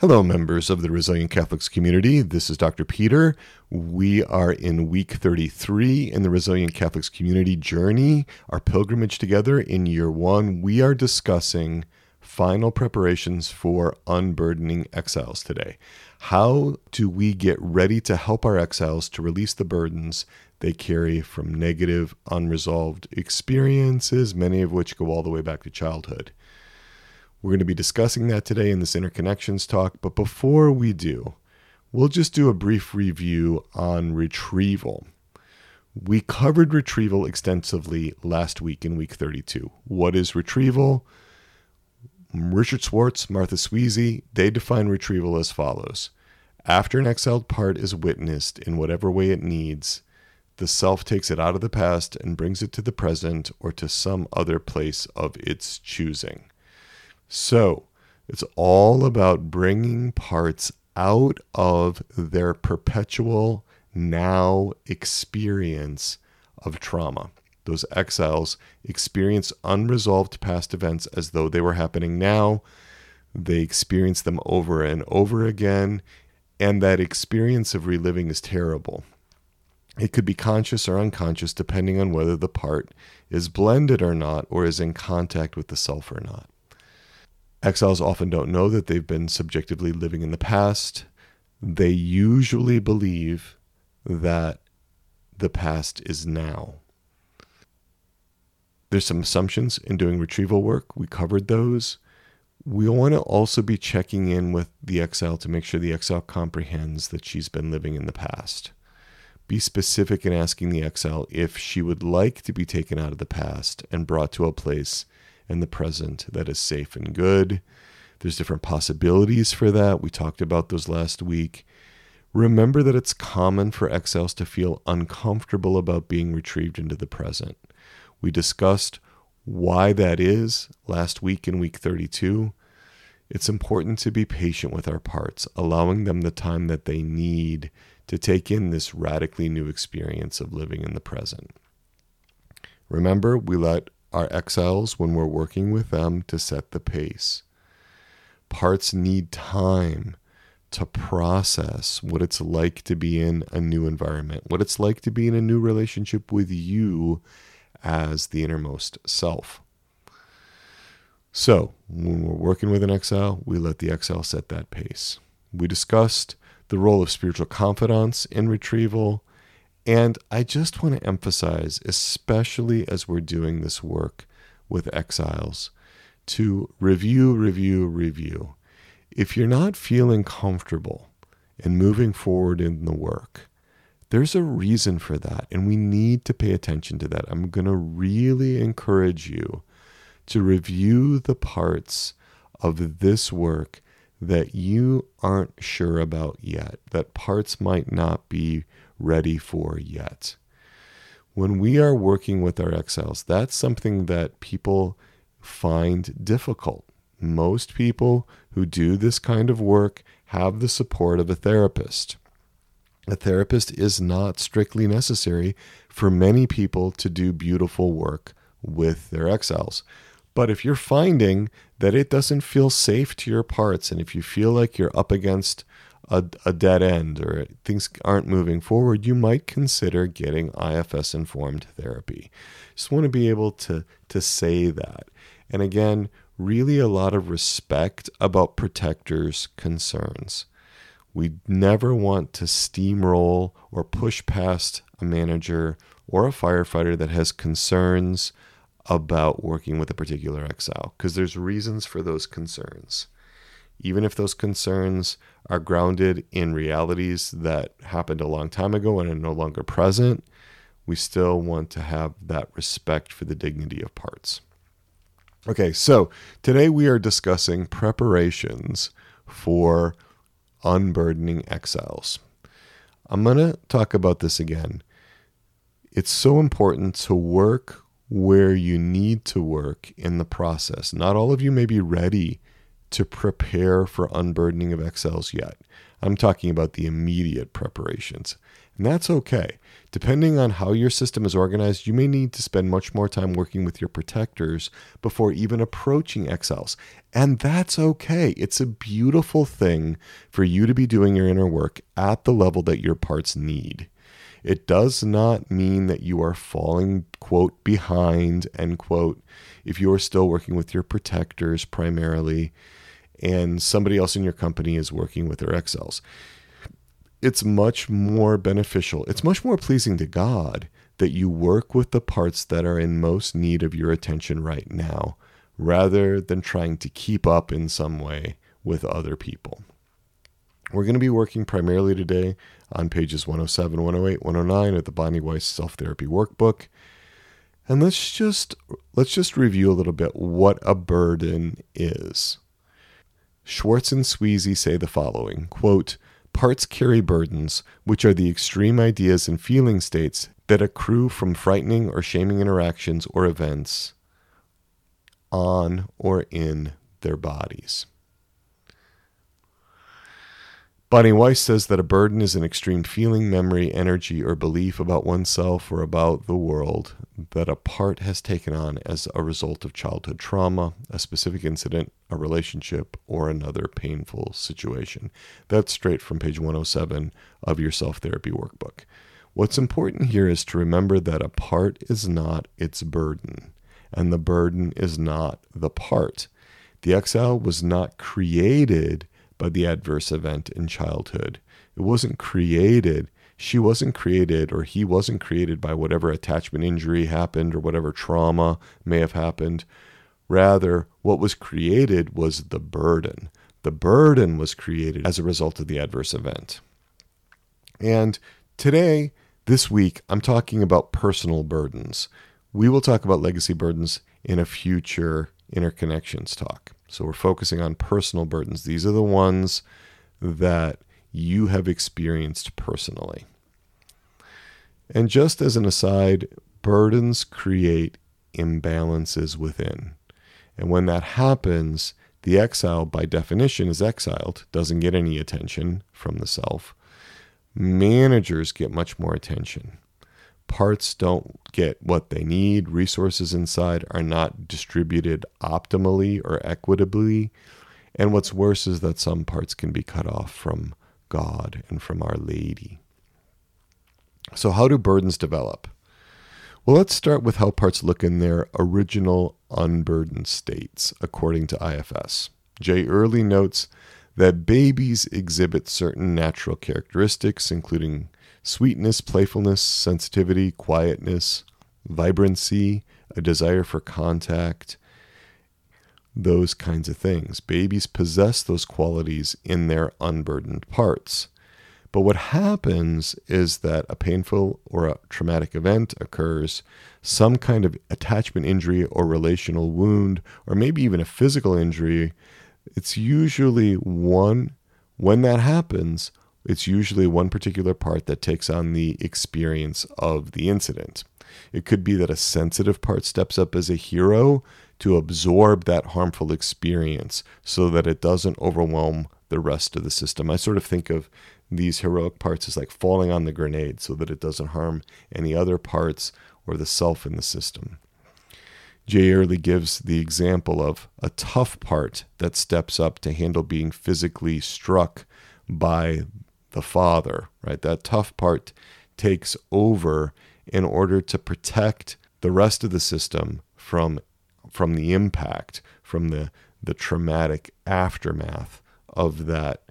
Hello, members of the Resilient Catholics community. This is Dr. Peter. We are in week 33 in the Resilient Catholics community journey, our pilgrimage together in year one. We are discussing final preparations for unburdening exiles today. How do we get ready to help our exiles to release the burdens they carry from negative, unresolved experiences, many of which go all the way back to childhood? We're going to be discussing that today in this interconnections talk. But before we do, we'll just do a brief review on retrieval. We covered retrieval extensively last week in week 32. What is retrieval? Richard Schwartz, Martha Sweezy, they define retrieval as follows After an exiled part is witnessed in whatever way it needs, the self takes it out of the past and brings it to the present or to some other place of its choosing. So it's all about bringing parts out of their perpetual now experience of trauma. Those exiles experience unresolved past events as though they were happening now. They experience them over and over again, and that experience of reliving is terrible. It could be conscious or unconscious depending on whether the part is blended or not, or is in contact with the self or not. Exiles often don't know that they've been subjectively living in the past. They usually believe that the past is now. There's some assumptions in doing retrieval work. We covered those. We want to also be checking in with the exile to make sure the exile comprehends that she's been living in the past. Be specific in asking the exile if she would like to be taken out of the past and brought to a place and the present that is safe and good. There's different possibilities for that. We talked about those last week. Remember that it's common for exiles to feel uncomfortable about being retrieved into the present. We discussed why that is last week in week 32. It's important to be patient with our parts, allowing them the time that they need to take in this radically new experience of living in the present. Remember, we let our exiles when we're working with them to set the pace. Parts need time to process what it's like to be in a new environment, what it's like to be in a new relationship with you as the innermost self. So, when we're working with an exile, we let the exile set that pace. We discussed the role of spiritual confidants in retrieval and I just want to emphasize, especially as we're doing this work with exiles, to review, review, review. If you're not feeling comfortable in moving forward in the work, there's a reason for that, and we need to pay attention to that. I'm going to really encourage you to review the parts of this work that you aren't sure about yet, that parts might not be ready for yet. When we are working with our exiles, that's something that people find difficult. Most people who do this kind of work have the support of a therapist. A therapist is not strictly necessary for many people to do beautiful work with their exiles. But if you're finding that it doesn't feel safe to your parts, and if you feel like you're up against a, a dead end or things aren't moving forward, you might consider getting IFS informed therapy. Just want to be able to, to say that. And again, really a lot of respect about protectors' concerns. We never want to steamroll or push past a manager or a firefighter that has concerns about working with a particular exile because there's reasons for those concerns even if those concerns are grounded in realities that happened a long time ago and are no longer present, we still want to have that respect for the dignity of parts. Okay, so today we are discussing preparations for unburdening exiles. I'm going to talk about this again. It's so important to work where you need to work in the process. Not all of you may be ready to prepare for unburdening of exiles yet. I'm talking about the immediate preparations. And that's okay. Depending on how your system is organized, you may need to spend much more time working with your protectors before even approaching exiles. And that's okay. It's a beautiful thing for you to be doing your inner work at the level that your parts need. It does not mean that you are falling, quote, behind, end quote, if you are still working with your protectors primarily and somebody else in your company is working with their exiles. it's much more beneficial, it's much more pleasing to God that you work with the parts that are in most need of your attention right now, rather than trying to keep up in some way with other people. We're going to be working primarily today on pages 107, 108, 109 of the Bonnie Weiss Self Therapy Workbook. And let's just let's just review a little bit what a burden is. Schwartz and Sweezy say the following quote, Parts carry burdens, which are the extreme ideas and feeling states that accrue from frightening or shaming interactions or events on or in their bodies. Bonnie Weiss says that a burden is an extreme feeling, memory, energy, or belief about oneself or about the world that a part has taken on as a result of childhood trauma, a specific incident, a relationship, or another painful situation. That's straight from page 107 of your self therapy workbook. What's important here is to remember that a part is not its burden, and the burden is not the part. The exile was not created by the adverse event in childhood. It wasn't created. She wasn't created, or he wasn't created by whatever attachment injury happened or whatever trauma may have happened. Rather, what was created was the burden. The burden was created as a result of the adverse event. And today, this week, I'm talking about personal burdens. We will talk about legacy burdens in a future interconnections talk. So we're focusing on personal burdens. These are the ones that you have experienced personally. And just as an aside, burdens create imbalances within. And when that happens, the exile, by definition, is exiled, doesn't get any attention from the self. Managers get much more attention parts don't get what they need, resources inside are not distributed optimally or equitably. And what's worse is that some parts can be cut off from God and from Our Lady. So, how do burdens develop? Well, let's start with how parts look in their original unburdened states, according to IFS. Jay Earley notes that babies exhibit certain natural characteristics, including sweetness, playfulness, sensitivity, quietness, vibrancy, a desire for contact, those kinds of things. Babies possess those qualities in their unburdened parts. But what happens is that a painful or a traumatic event occurs, some kind of attachment injury or relational wound, or maybe even a physical injury. It's usually one, when that happens, it's usually one particular part that takes on the experience of the incident. It could be that a sensitive part steps up as a hero to absorb that harmful experience so that it doesn't overwhelm the rest of the system. I sort of think of these heroic parts as like falling on the grenade so that it doesn't harm any other parts or the self in the system. Jay Earley gives the example of a tough part that steps up to handle being physically struck by the father, right? That tough part takes over in order to protect the rest of the system from from the impact, from the the traumatic aftermath of that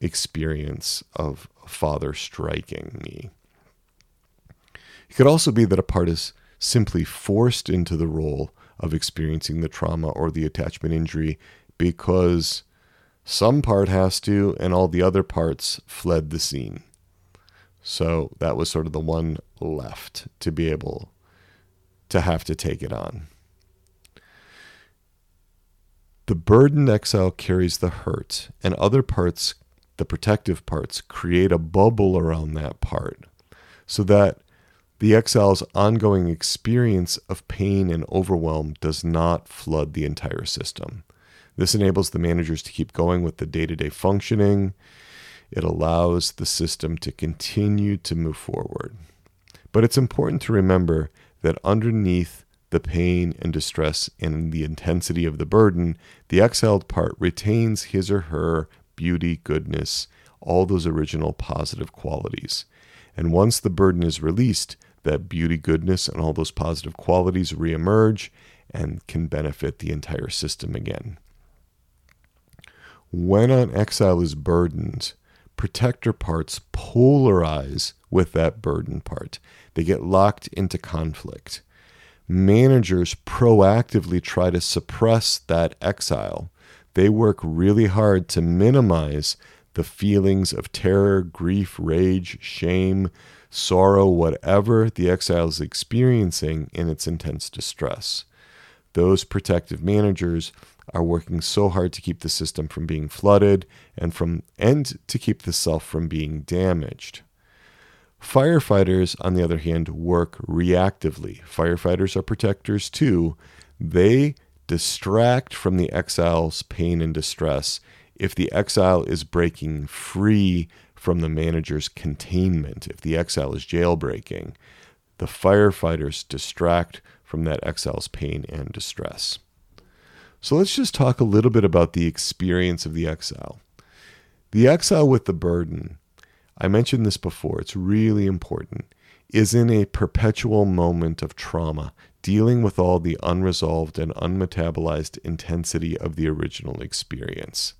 experience of father striking me. It could also be that a part is simply forced into the role of experiencing the trauma or the attachment injury because some part has to, and all the other parts fled the scene. So that was sort of the one left to be able to have to take it on. The burdened exile carries the hurt, and other parts, the protective parts, create a bubble around that part so that the exile's ongoing experience of pain and overwhelm does not flood the entire system. This enables the managers to keep going with the day to day functioning it allows the system to continue to move forward. But it's important to remember that underneath the pain and distress and the intensity of the burden, the exiled part retains his or her beauty, goodness, all those original positive qualities. And once the burden is released, that beauty, goodness, and all those positive qualities reemerge and can benefit the entire system again. When an exile is burdened, protector parts polarize with that burden part. They get locked into conflict. Managers proactively try to suppress that exile. They work really hard to minimize the feelings of terror, grief, rage, shame, sorrow, whatever the exile is experiencing in its intense distress. Those protective managers are working so hard to keep the system from being flooded and from and to keep the self from being damaged. Firefighters, on the other hand, work reactively. Firefighters are protectors too. They distract from the exile's pain and distress if the exile is breaking free from the manager's containment, if the exile is jailbreaking, the firefighters distract from that exile's pain and distress. So let's just talk a little bit about the experience of the exile. The exile with the burden, I mentioned this before, it's really important, is in a perpetual moment of trauma, dealing with all the unresolved and unmetabolized intensity of the original experience.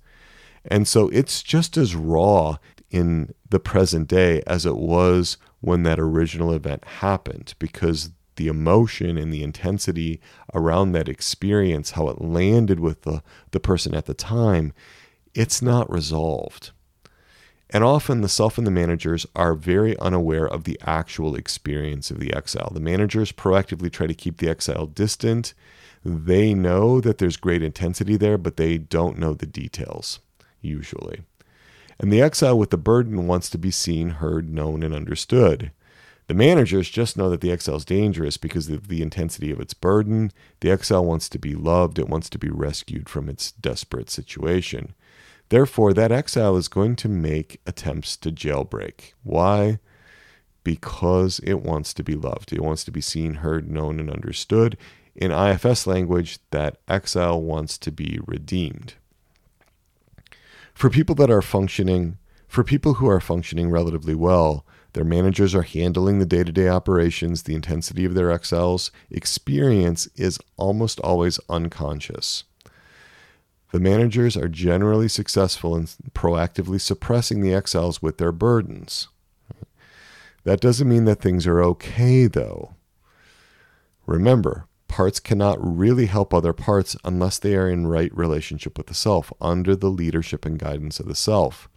And so it's just as raw in the present day as it was when that original event happened because the emotion and the intensity around that experience, how it landed with the, the person at the time, it's not resolved. And often the self and the managers are very unaware of the actual experience of the exile. The managers proactively try to keep the exile distant. They know that there's great intensity there, but they don't know the details, usually. And the exile with the burden wants to be seen, heard, known, and understood. The managers just know that the exile is dangerous because of the intensity of its burden. The exile wants to be loved, it wants to be rescued from its desperate situation. Therefore, that exile is going to make attempts to jailbreak. Why? Because it wants to be loved. It wants to be seen, heard, known, and understood. In IFS language, that exile wants to be redeemed. For people that are functioning, for people who are functioning relatively well, their managers are handling the day to day operations. The intensity of their exiles experience is almost always unconscious. The managers are generally successful in proactively suppressing the exiles with their burdens. That doesn't mean that things are okay, though. Remember, parts cannot really help other parts unless they are in right relationship with the self, under the leadership and guidance of the self.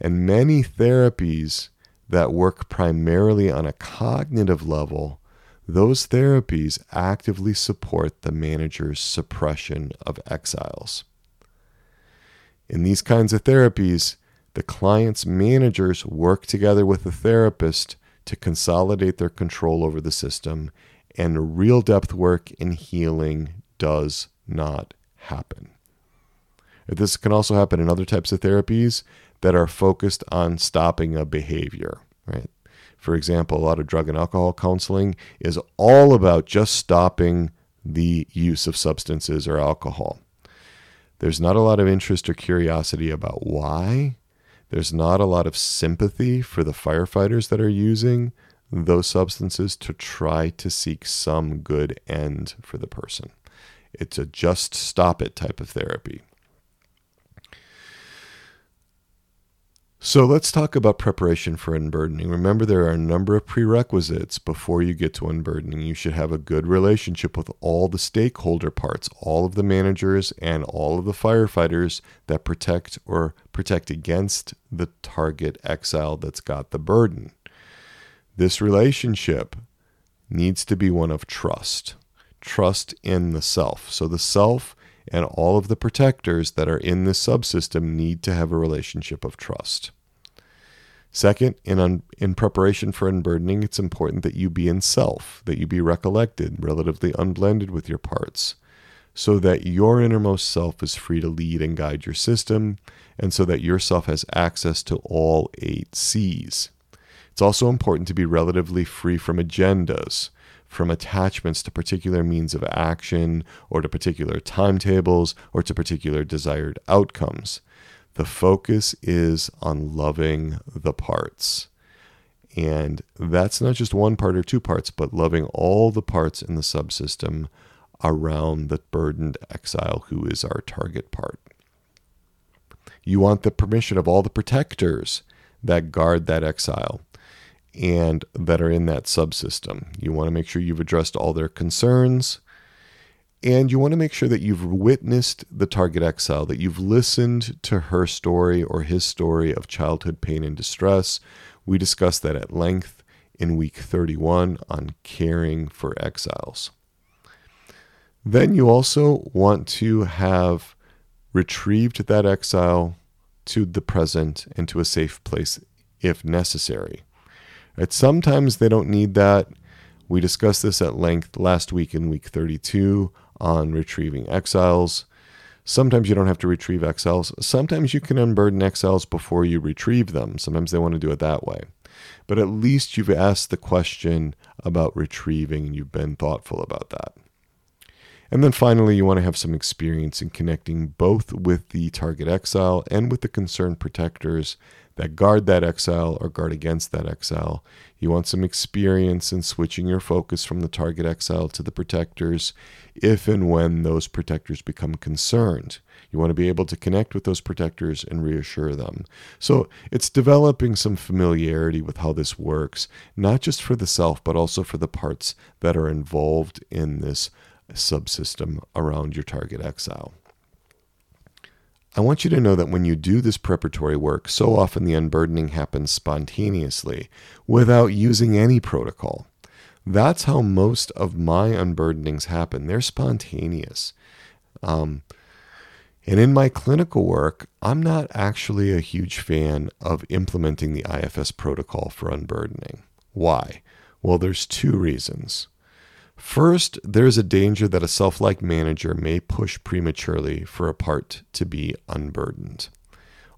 And many therapies that work primarily on a cognitive level, those therapies actively support the manager's suppression of exiles. In these kinds of therapies, the client's managers work together with the therapist to consolidate their control over the system, and real depth work in healing does not happen. This can also happen in other types of therapies that are focused on stopping a behavior, right? For example, a lot of drug and alcohol counseling is all about just stopping the use of substances or alcohol. There's not a lot of interest or curiosity about why. There's not a lot of sympathy for the firefighters that are using those substances to try to seek some good end for the person. It's a just stop it type of therapy. So let's talk about preparation for unburdening. Remember, there are a number of prerequisites before you get to unburdening. You should have a good relationship with all the stakeholder parts, all of the managers, and all of the firefighters that protect or protect against the target exile that's got the burden. This relationship needs to be one of trust, trust in the self. So the self and all of the protectors that are in this subsystem need to have a relationship of trust. Second, in, un, in preparation for unburdening, it's important that you be in self, that you be recollected, relatively unblended with your parts. so that your innermost self is free to lead and guide your system, and so that your self has access to all eight C's. It's also important to be relatively free from agendas, from attachments to particular means of action, or to particular timetables, or to particular desired outcomes. The focus is on loving the parts. And that's not just one part or two parts, but loving all the parts in the subsystem around the burdened exile who is our target part. You want the permission of all the protectors that guard that exile and that are in that subsystem. You want to make sure you've addressed all their concerns. And you want to make sure that you've witnessed the target exile, that you've listened to her story or his story of childhood pain and distress. We discussed that at length in week 31 on caring for exiles. Then you also want to have retrieved that exile to the present and to a safe place if necessary. Right? Sometimes they don't need that. We discussed this at length last week in week 32 on retrieving exiles. Sometimes you don't have to retrieve exiles. Sometimes you can unburden exiles before you retrieve them. Sometimes they want to do it that way. But at least you've asked the question about retrieving and you've been thoughtful about that. And then finally, you want to have some experience in connecting both with the target exile and with the concerned protectors that guard that exile or guard against that exile. You want some experience in switching your focus from the target exile to the protectors if and when those protectors become concerned. You want to be able to connect with those protectors and reassure them. So it's developing some familiarity with how this works, not just for the self, but also for the parts that are involved in this subsystem around your target exile. I want you to know that when you do this preparatory work, so often the unburdening happens spontaneously without using any protocol. That's how most of my unburdenings happen. They're spontaneous. Um, and in my clinical work, I'm not actually a huge fan of implementing the IFS protocol for unburdening. Why? Well, there's two reasons. First, there's a danger that a self like manager may push prematurely for a part to be unburdened.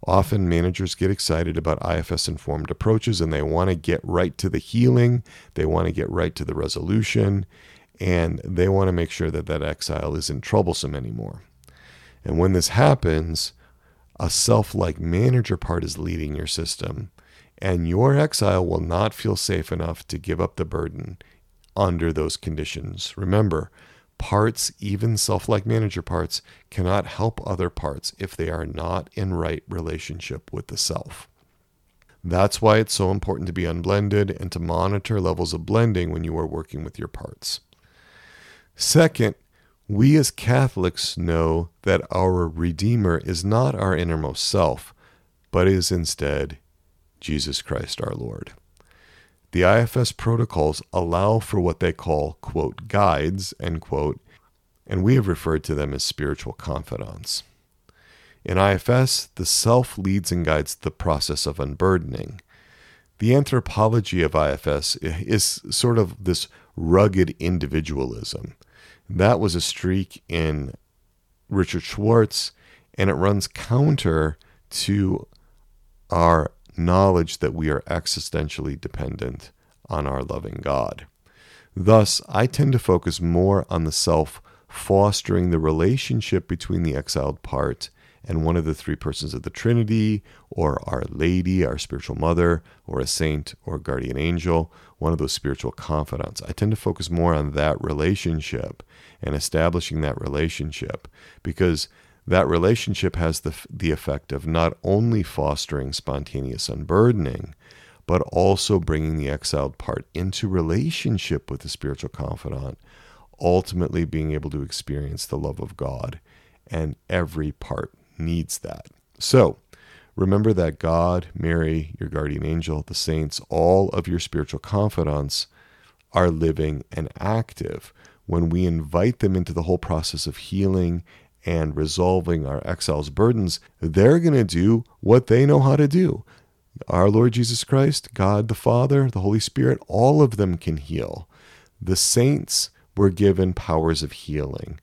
Often, managers get excited about IFS informed approaches and they want to get right to the healing, they want to get right to the resolution, and they want to make sure that that exile isn't troublesome anymore. And when this happens, a self like manager part is leading your system, and your exile will not feel safe enough to give up the burden under those conditions. Remember, parts, even self like manager parts, cannot help other parts if they are not in right relationship with the self. That's why it's so important to be unblended and to monitor levels of blending when you are working with your parts. Second, we as Catholics know that our Redeemer is not our innermost self, but is instead Jesus Christ our Lord. The IFS protocols allow for what they call, quote, guides, end quote, and we have referred to them as spiritual confidants. In IFS, the self leads and guides the process of unburdening. The anthropology of IFS is sort of this rugged individualism. That was a streak in Richard Schwartz, and it runs counter to our knowledge that we are existentially dependent on our loving God. Thus, I tend to focus more on the self fostering the relationship between the exiled part and one of the three persons of the Trinity, or Our Lady, our spiritual mother, or a saint or guardian angel, one of those spiritual confidants. I tend to focus more on that relationship and establishing that relationship because that relationship has the, the effect of not only fostering spontaneous unburdening, but also bringing the exiled part into relationship with the spiritual confidant, ultimately being able to experience the love of God. And every part needs that. So remember that God, Mary, your guardian angel, the saints, all of your spiritual confidants are living and active. When we invite them into the whole process of healing and resolving our exile's burdens, they're going to do what they know how to do. Our Lord Jesus Christ, God the Father, the Holy Spirit, all of them can heal. The saints were given powers of healing.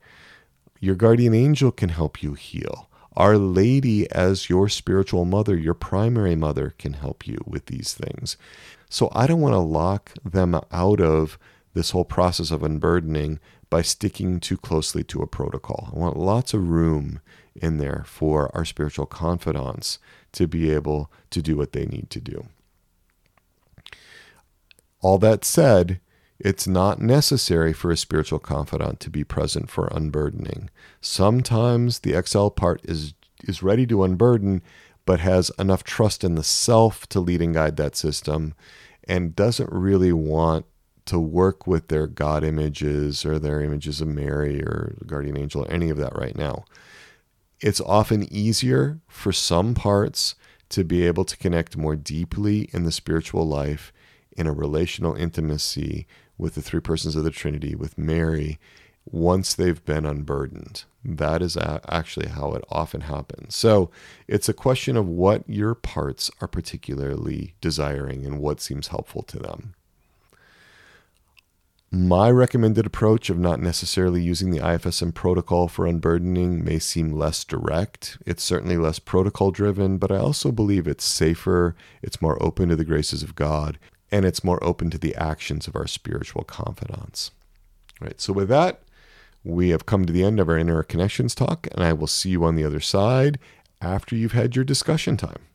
Your guardian angel can help you heal. Our Lady, as your spiritual mother, your primary mother, can help you with these things. So I don't want to lock them out of this whole process of unburdening by sticking too closely to a protocol. I want lots of room in there for our spiritual confidants to be able to do what they need to do. All that said, it's not necessary for a spiritual confidant to be present for unburdening. Sometimes the exile part is is ready to unburden, but has enough trust in the self to lead and guide that system and doesn't really want to work with their God images or their images of Mary or guardian angel or any of that right now. It's often easier for some parts to be able to connect more deeply in the spiritual life in a relational intimacy with the three persons of the Trinity, with Mary, once they've been unburdened. That is actually how it often happens. So it's a question of what your parts are particularly desiring and what seems helpful to them. My recommended approach of not necessarily using the IFSM protocol for unburdening may seem less direct. It's certainly less protocol driven, but I also believe it's safer, it's more open to the graces of God, and it's more open to the actions of our spiritual confidants. All right, so with that, we have come to the end of our interconnections talk, and I will see you on the other side after you've had your discussion time.